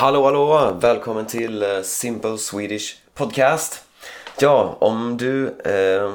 Hallå hallå! Välkommen till eh, Simple Swedish Podcast. Ja, om du eh,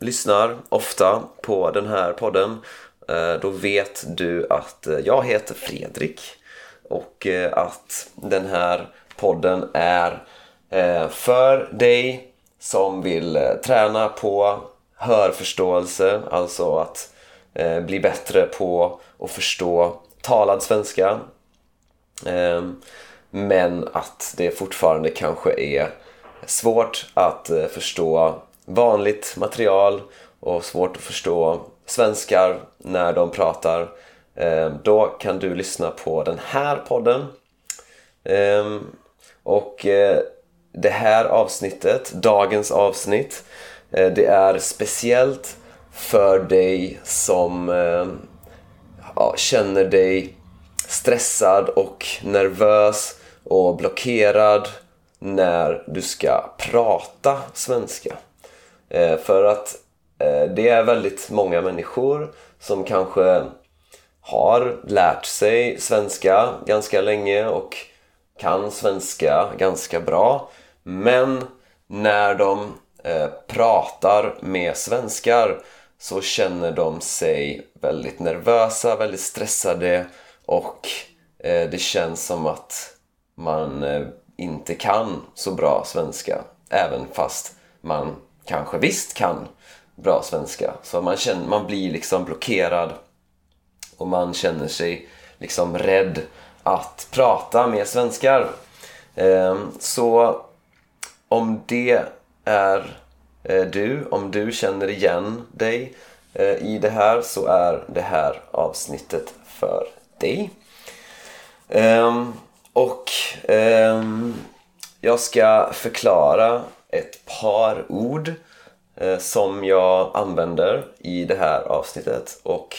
lyssnar ofta på den här podden eh, då vet du att eh, jag heter Fredrik och eh, att den här podden är eh, för dig som vill eh, träna på hörförståelse, alltså att bli bättre på att förstå talad svenska ehm, men att det fortfarande kanske är svårt att eh, förstå vanligt material och svårt att förstå svenskar när de pratar. Eh, då kan du lyssna på den här podden. Ehm, och eh, det här avsnittet, dagens avsnitt, det är speciellt för dig som ja, känner dig stressad och nervös och blockerad när du ska prata svenska. Eh, för att eh, det är väldigt många människor som kanske har lärt sig svenska ganska länge och kan svenska ganska bra. Men när de eh, pratar med svenskar så känner de sig väldigt nervösa, väldigt stressade och eh, det känns som att man eh, inte kan så bra svenska även fast man kanske visst kan bra svenska. Så man, känner, man blir liksom blockerad och man känner sig liksom rädd att prata med svenskar. Ehm, så om det är eh, du, om du känner igen dig eh, i det här så är det här avsnittet för dig. Ehm, och um, jag ska förklara ett par ord uh, som jag använder i det här avsnittet och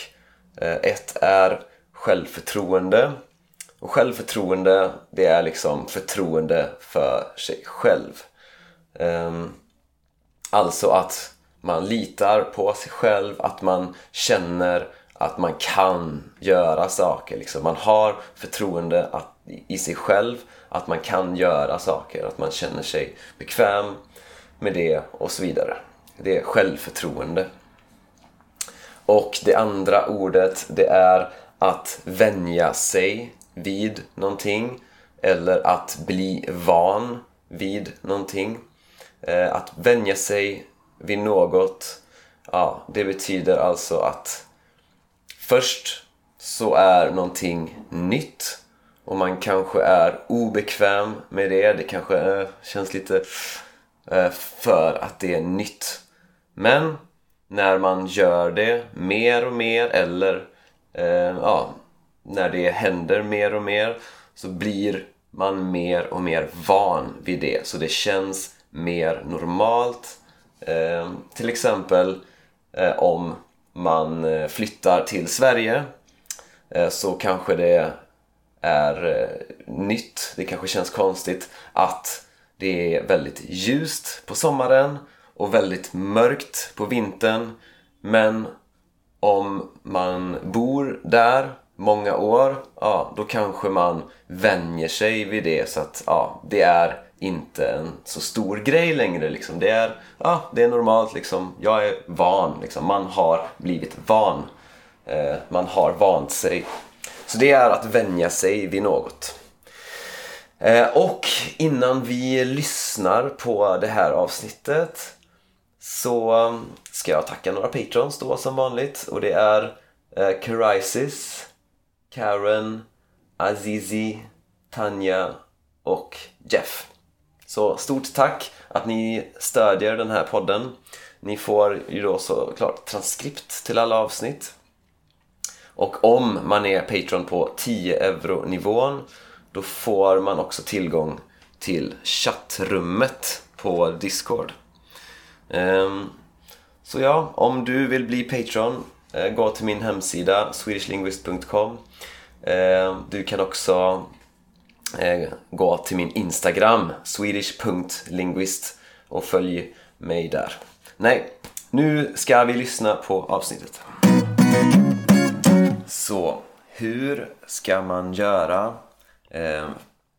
uh, ett är självförtroende och självförtroende det är liksom förtroende för sig själv. Um, alltså att man litar på sig själv, att man känner att man kan göra saker. Liksom. Man har förtroende att, i sig själv, att man kan göra saker, att man känner sig bekväm med det och så vidare. Det är självförtroende. Och det andra ordet, det är att vänja sig vid någonting eller att bli van vid någonting. Eh, att vänja sig vid något, ja, det betyder alltså att Först så är någonting nytt och man kanske är obekväm med det. Det kanske eh, känns lite eh, för att det är nytt. Men när man gör det mer och mer eller eh, ja, när det händer mer och mer så blir man mer och mer van vid det. Så det känns mer normalt. till exempel om man flyttar till Sverige eh, så kanske det är eh, nytt, det kanske känns konstigt att det är väldigt ljust på sommaren och väldigt mörkt på vintern men om man bor där många år, ja då kanske man vänjer sig vid det så att ja, det är inte en så stor grej längre liksom. Det är, ja, det är normalt liksom. Jag är van liksom. Man har blivit van. Eh, man har vant sig. Så det är att vänja sig vid något. Eh, och innan vi lyssnar på det här avsnittet så mm, ska jag tacka några patrons då som vanligt och det är eh, Crisis, Karen, Azizi, Tanja och Jeff. Så stort tack att ni stödjer den här podden. Ni får ju då såklart transkript till alla avsnitt. Och om man är Patreon på 10 euro nivån då får man också tillgång till chattrummet på Discord. Ehm, så ja, om du vill bli Patreon, eh, gå till min hemsida swedishlinguist.com. Ehm, du kan också eh, gå till min Instagram, swedish.linguist och följ mig där. Nej, nu ska vi lyssna på avsnittet. Så, hur ska man göra eh,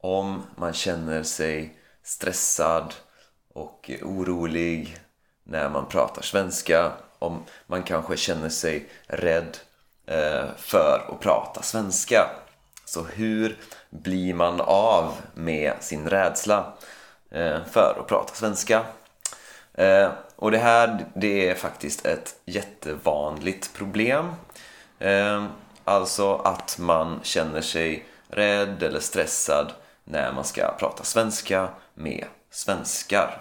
om man känner sig stressad och orolig när man pratar svenska. Om man kanske känner sig rädd eh, för att prata svenska. Så hur blir man av med sin rädsla eh, för att prata svenska? Eh, och det här det är faktiskt ett jättevanligt problem. Ehm, alltså att man känner sig rädd eller stressad när man ska prata svenska med svenskar.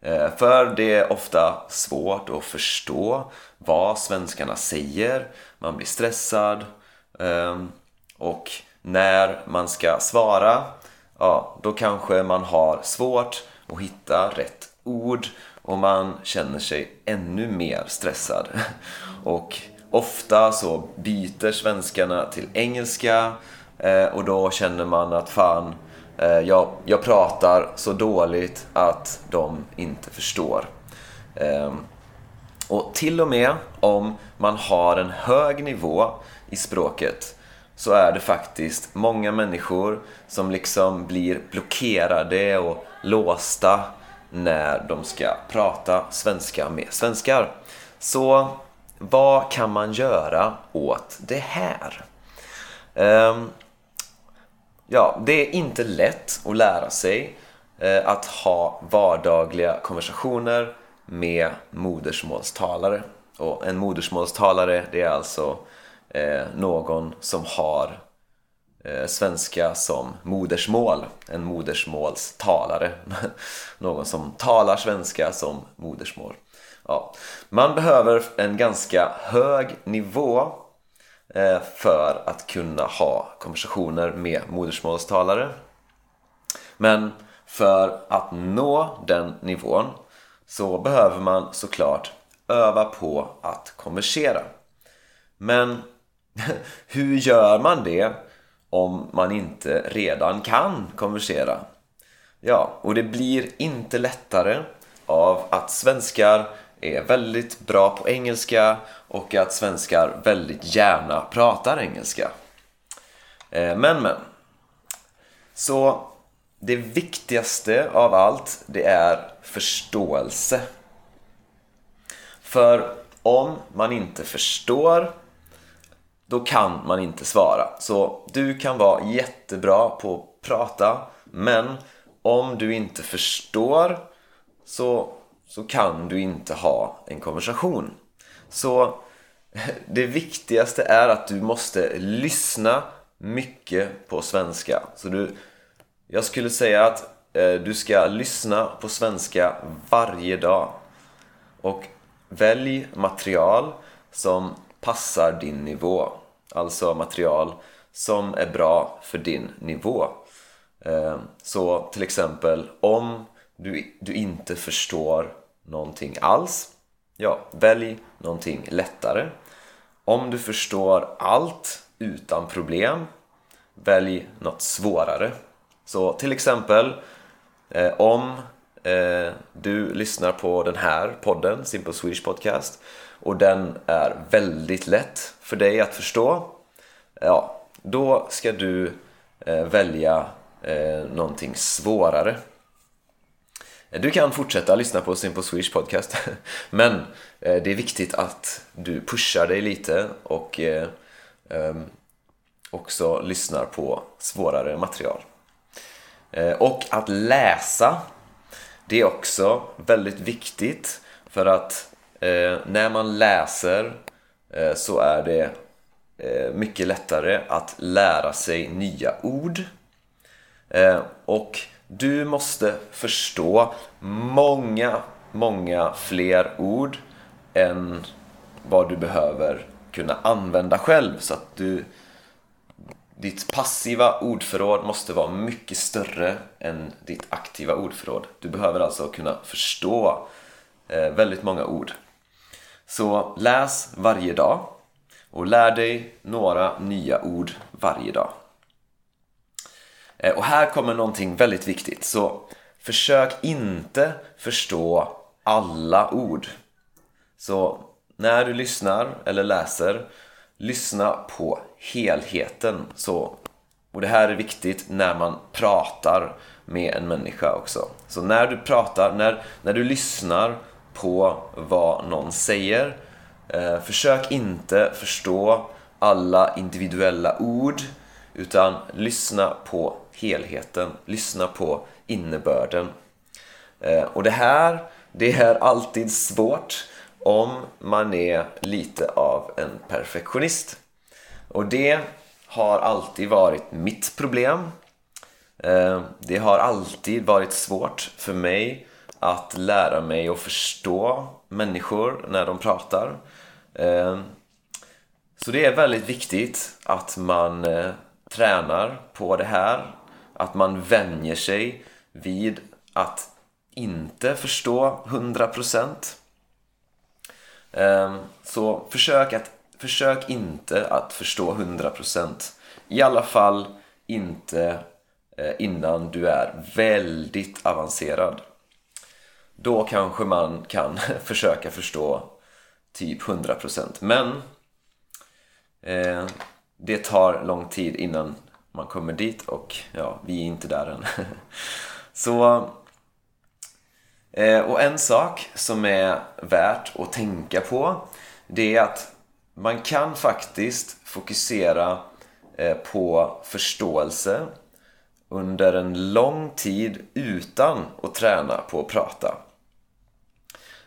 Ehm, för det är ofta svårt att förstå vad svenskarna säger. Man blir stressad ehm, och när man ska svara, ja, då kanske man har svårt att hitta rätt ord och man känner sig ännu mer stressad. Och ofta så byter svenskarna till engelska eh, och då känner man att fan, eh, jag, jag pratar så dåligt att de inte förstår. Ehm, och till och med om man har en hög nivå i språket så är det faktiskt många människor som liksom blir blockerade och låsta när de ska prata svenska med svenskar. Så vad kan man göra åt det här? Um, Ja, det är inte lätt att lära sig uh, att ha vardagliga konversationer med modersmålstalare. Och en modersmålstalare det är alltså uh, någon som har uh, svenska som modersmål. En modersmålstalare. någon som talar svenska som modersmål. Ja. Man behöver en ganska hög nivå eh, för att kunna ha konversationer med modersmålstalare. Men för att nå den nivån så behöver man såklart öva på att konversera. Men hur gör man det om man inte redan kan konversera? Ja, och det blir inte lättare av att svenskar är väldigt bra på engelska och att svenskar väldigt gärna pratar engelska. Eh, men men. Så det viktigaste av allt det är förståelse. För om man inte förstår då kan man inte svara. Så du kan vara jättebra på att prata men om du inte förstår så så kan du inte ha en konversation. Så det viktigaste är att du måste lyssna mycket på svenska. Så du, jag skulle säga att eh, du ska lyssna på svenska varje dag. Och välj material som passar din nivå. Alltså material som är bra för din nivå. Eh, så till exempel om du, du inte förstår någonting alls, ja, välj någonting lättare. Om du förstår allt utan problem, välj något svårare. Så till exempel eh, om eh, du lyssnar på den här podden, Simple Swedish Podcast, och den är väldigt lätt för dig att förstå, ja, då ska du eh, välja eh, någonting svårare. Du kan fortsätta lyssna på Simple Swedish Podcast men eh, det är viktigt att du pushar dig lite och eh, ehm, också lyssnar på svårare material. Eh, och att läsa, det är också väldigt viktigt för att när man läser så är det mycket lättare att lära sig nya ord. Och du måste förstå många, många fler ord än vad du behöver kunna använda själv så att du ditt passiva ordförråd måste vara mycket större än ditt aktiva ordförråd. Du behöver alltså kunna förstå eh, väldigt många ord. Så läs varje dag och lär dig några nya ord varje dag. Eh, och här kommer någonting väldigt viktigt. Så försök inte förstå alla ord. Så när du lyssnar eller läser, lyssna på helheten. Så Och det här är viktigt när man pratar med en människa också. Så när du pratar, när, när du lyssnar på vad någon säger, eh, försök inte förstå alla individuella ord, utan lyssna på helheten, lyssna på innebörden. Eh, och det här, det är alltid svårt om man är lite av en perfektionist. Och det har alltid varit mitt problem. Eh, det har alltid varit svårt för mig att lära mig att förstå människor när de pratar. Eh, så det är väldigt viktigt att man tränar på det här, att man vänjer sig vid att inte förstå 100%. Ehm, så försök att försök inte att förstå 100% i alla fall inte eh, innan du är väldigt avancerad. Då kanske man kan försöka förstå typ 100% men eh, det tar lång tid innan man kommer dit och ja, vi är inte där än så eh, och en sak som är värt att tänka på det är att man kan faktiskt fokusera eh, på förståelse under en lång tid utan att träna på att prata.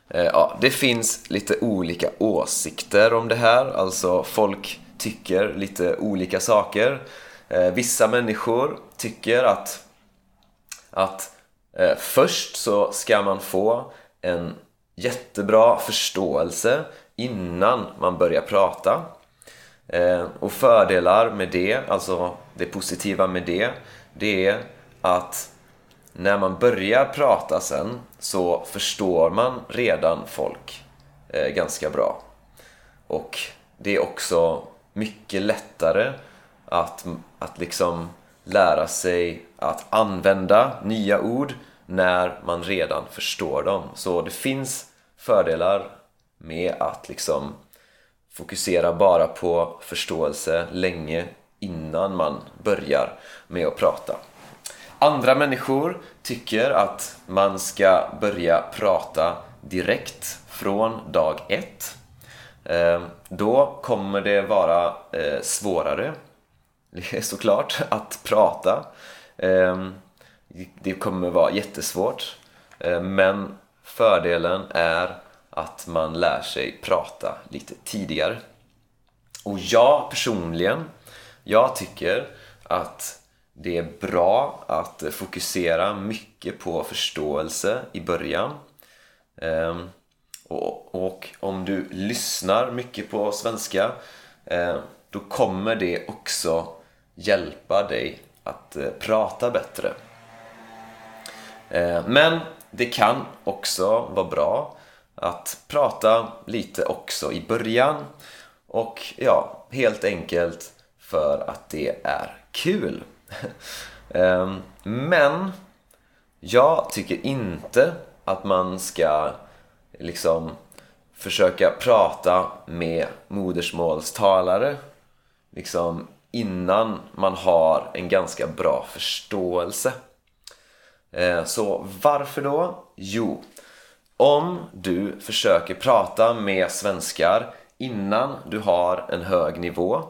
Eh, ja, det finns lite olika åsikter om det här, alltså folk tycker lite olika saker. Eh, vissa människor tycker att, att eh, först så ska man få en jättebra förståelse innan man börjar prata. Eh, och fördelar med det, alltså det positiva med det, det är att när man börjar prata sen så förstår man redan folk eh, ganska bra. Och det är också mycket lättare att, att liksom lära sig att använda nya ord när man redan förstår dem. Så det finns fördelar med att liksom fokusera bara på förståelse länge innan man börjar med att prata. Andra människor tycker att man ska börja prata direkt från dag ett. Ehm, då kommer det vara eh, svårare, såklart, att prata. Ehm, det kommer vara jättesvårt, ehm, men fördelen är att man lär sig prata lite tidigare. Och jag personligen, jag tycker att det är bra att fokusera mycket på förståelse i början. Och, och, om du lyssnar mycket på svenska eh, då kommer det också hjälpa dig att eh, prata bättre. Eh, men det kan också vara bra att prata lite också i början och ja, helt enkelt för att det är kul. Eh, men jag tycker inte att man ska liksom försöka prata med modersmålstalare liksom innan man har en ganska bra förståelse. Eh, så varför då? Jo, om du försöker prata med svenskar innan du har en hög nivå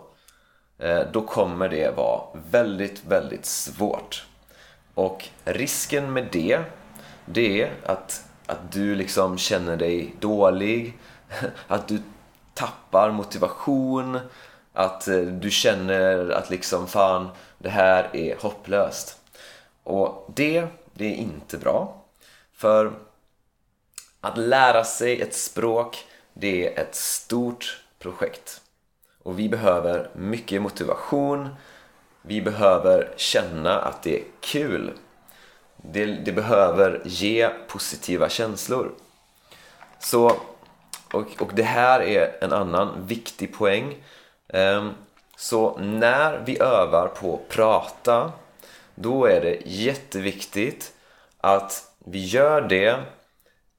eh, då kommer det vara väldigt, väldigt svårt. Och risken med det, det är att, att du liksom känner dig dålig, att du tappar motivation, att eh, du känner att liksom fan, det här är hopplöst. Och det, det är inte bra. För att lära sig ett språk, det är ett stort projekt. Och vi behöver mycket motivation, vi behöver känna att det är kul. Det, det behöver ge positiva känslor. Så, och, och det här är en annan viktig poäng. Ehm, så när vi övar på att prata, då är det jätteviktigt att vi gör det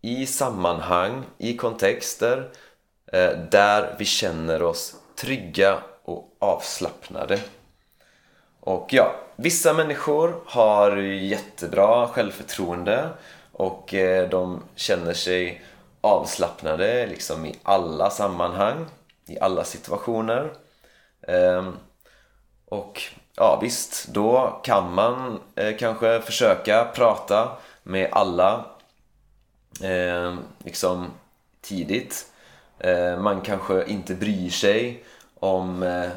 i sammanhang, i kontexter eh, där vi känner oss trygga och avslappnade. Och ja, vissa människor har jättebra självförtroende och eh, de känner sig avslappnade liksom i alla sammanhang, i alla situationer. Ehm, och ja, visst, då kan man eh, kanske försöka prata med alla ehm, liksom tidigt. Ehm, man kanske inte bryr sig om eh,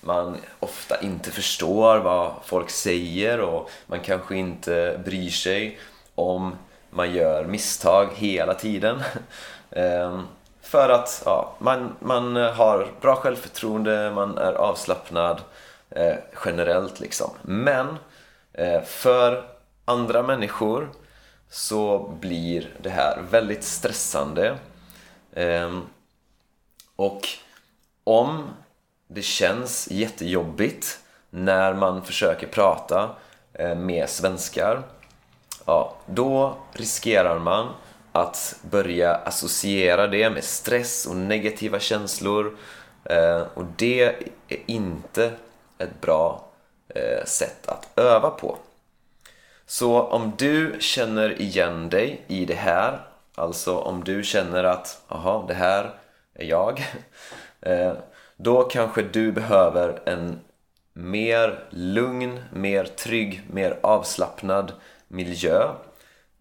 man ofta inte förstår vad folk säger och man kanske inte bryr sig om man gör misstag hela tiden. Ehm, för att ja, man, man har bra självförtroende, man är avslappnad eh, generellt liksom. Men eh, för andra människor så blir det här väldigt stressande. Eh, och om det känns jättejobbigt när man försöker prata eh, med svenskar ja, då riskerar man att börja associera det med stress och negativa känslor eh, och det är inte ett bra eh, sätt att öva på. Så om du känner igen dig i det här, alltså om du känner att aha, det här är jag, då kanske du behöver en mer lugn, mer trygg, mer avslappnad miljö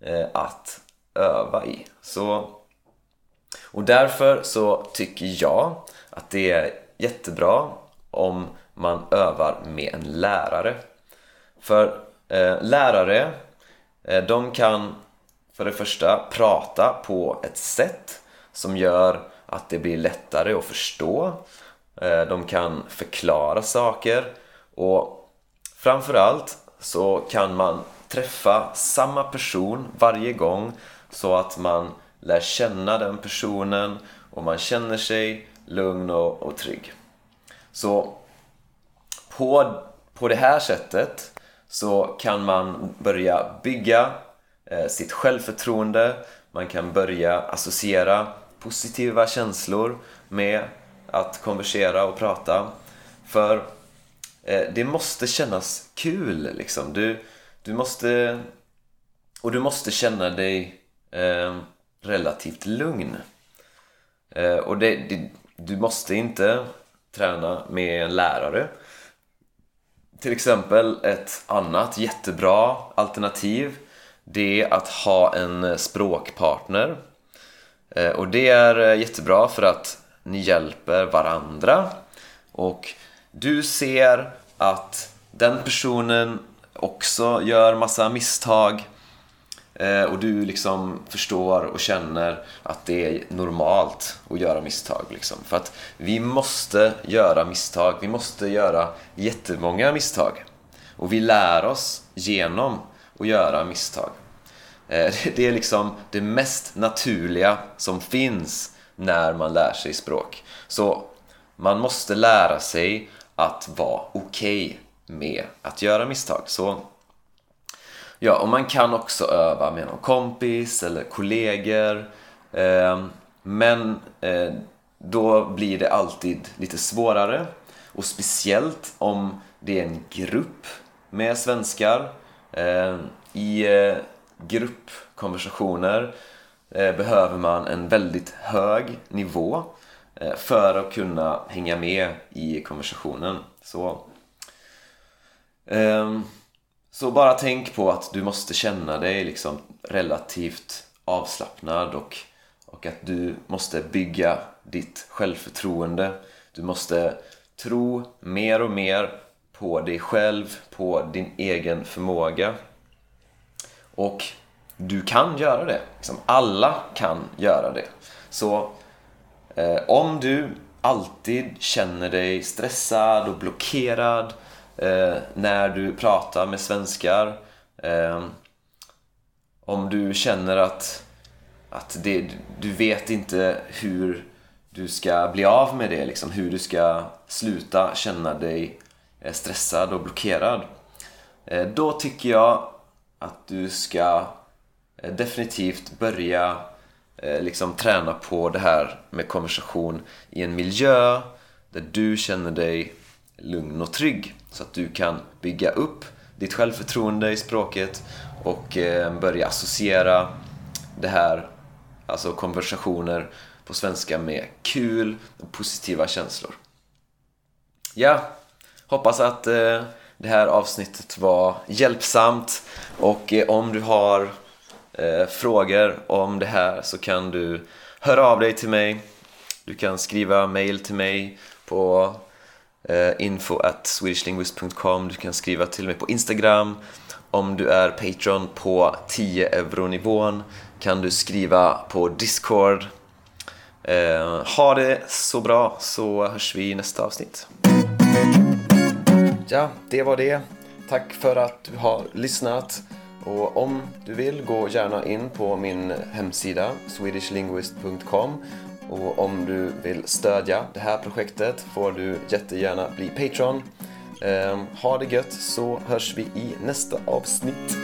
eh, att öva i. Så, och därför så tycker jag att det är jättebra om man övar med en lärare. För eh, lärare, eh, de kan för det första prata på ett sätt som gör att det blir lättare att förstå. Eh, de kan förklara saker och framförallt så kan man träffa samma person varje gång så att man lär känna den personen och man känner sig lugn och, och trygg. Så på, på det här sättet så kan man börja bygga eh, sitt självförtroende, man kan börja associera positiva känslor med att konversera och prata. För eh, det måste kännas kul liksom. Du, du måste... Och du måste känna dig eh, relativt lugn. Eh, och det, det, du måste inte träna med en lärare. Till exempel ett annat jättebra alternativ det är att ha en språkpartner. Eh, och det är eh, jättebra för att ni hjälper varandra och du ser att den personen också gör massa misstag eh, och du liksom förstår och känner att det är normalt att göra misstag. Liksom. För att vi måste göra misstag. Vi måste göra jättemånga misstag. Och vi lär oss genom att göra misstag. Eh, det är liksom det mest naturliga som finns när man lär sig språk. Så man måste lära sig att vara okej okay med att göra misstag. Så Ja, och man kan också öva med någon kompis eller kollegor. Eh, men eh, då blir det alltid lite svårare. Och speciellt om det är en grupp med svenskar. Eh, I eh, gruppkonversationer Eh, behöver man en väldigt hög nivå eh, för att kunna hänga med i konversationen. Så ehm, så bara tänk på att du måste känna dig liksom relativt avslappnad och, och att du måste bygga ditt självförtroende. Du måste tro mer och mer på dig själv, på din egen förmåga. Och du kan göra det. Liksom alla kan göra det. Så eh, om du alltid känner dig stressad och blockerad eh, när du pratar med svenskar. Eh, om du känner att, att det, du vet inte hur du ska bli av med det, liksom, hur du ska sluta känna dig eh, stressad och blockerad. Eh, då tycker jag att du ska Eh, definitivt börja eh, liksom träna på det här med konversation i en miljö där du känner dig lugn och trygg. Så att du kan bygga upp ditt självförtroende i språket och eh, börja associera det här, alltså konversationer på svenska med kul och positiva känslor. Ja, hoppas att det här avsnittet var hjälpsamt och om du har eh, frågor om det här så kan du höra av dig till mig. Du kan skriva mail till mig på eh, info at swedishlinguist.com Du kan skriva till mig på Instagram. Om du är Patreon på 10 euro-nivån kan du skriva på Discord. Eh, ha det så bra så hörs vi i nästa avsnitt. Ja, det var det. Tack för att du har lyssnat. Och om du vill, gå gärna in på min hemsida swedishlinguist.com och om du vill stödja det här projektet får du jättegärna bli Patreon. Ehm, ha det gött så hörs vi i nästa avsnitt.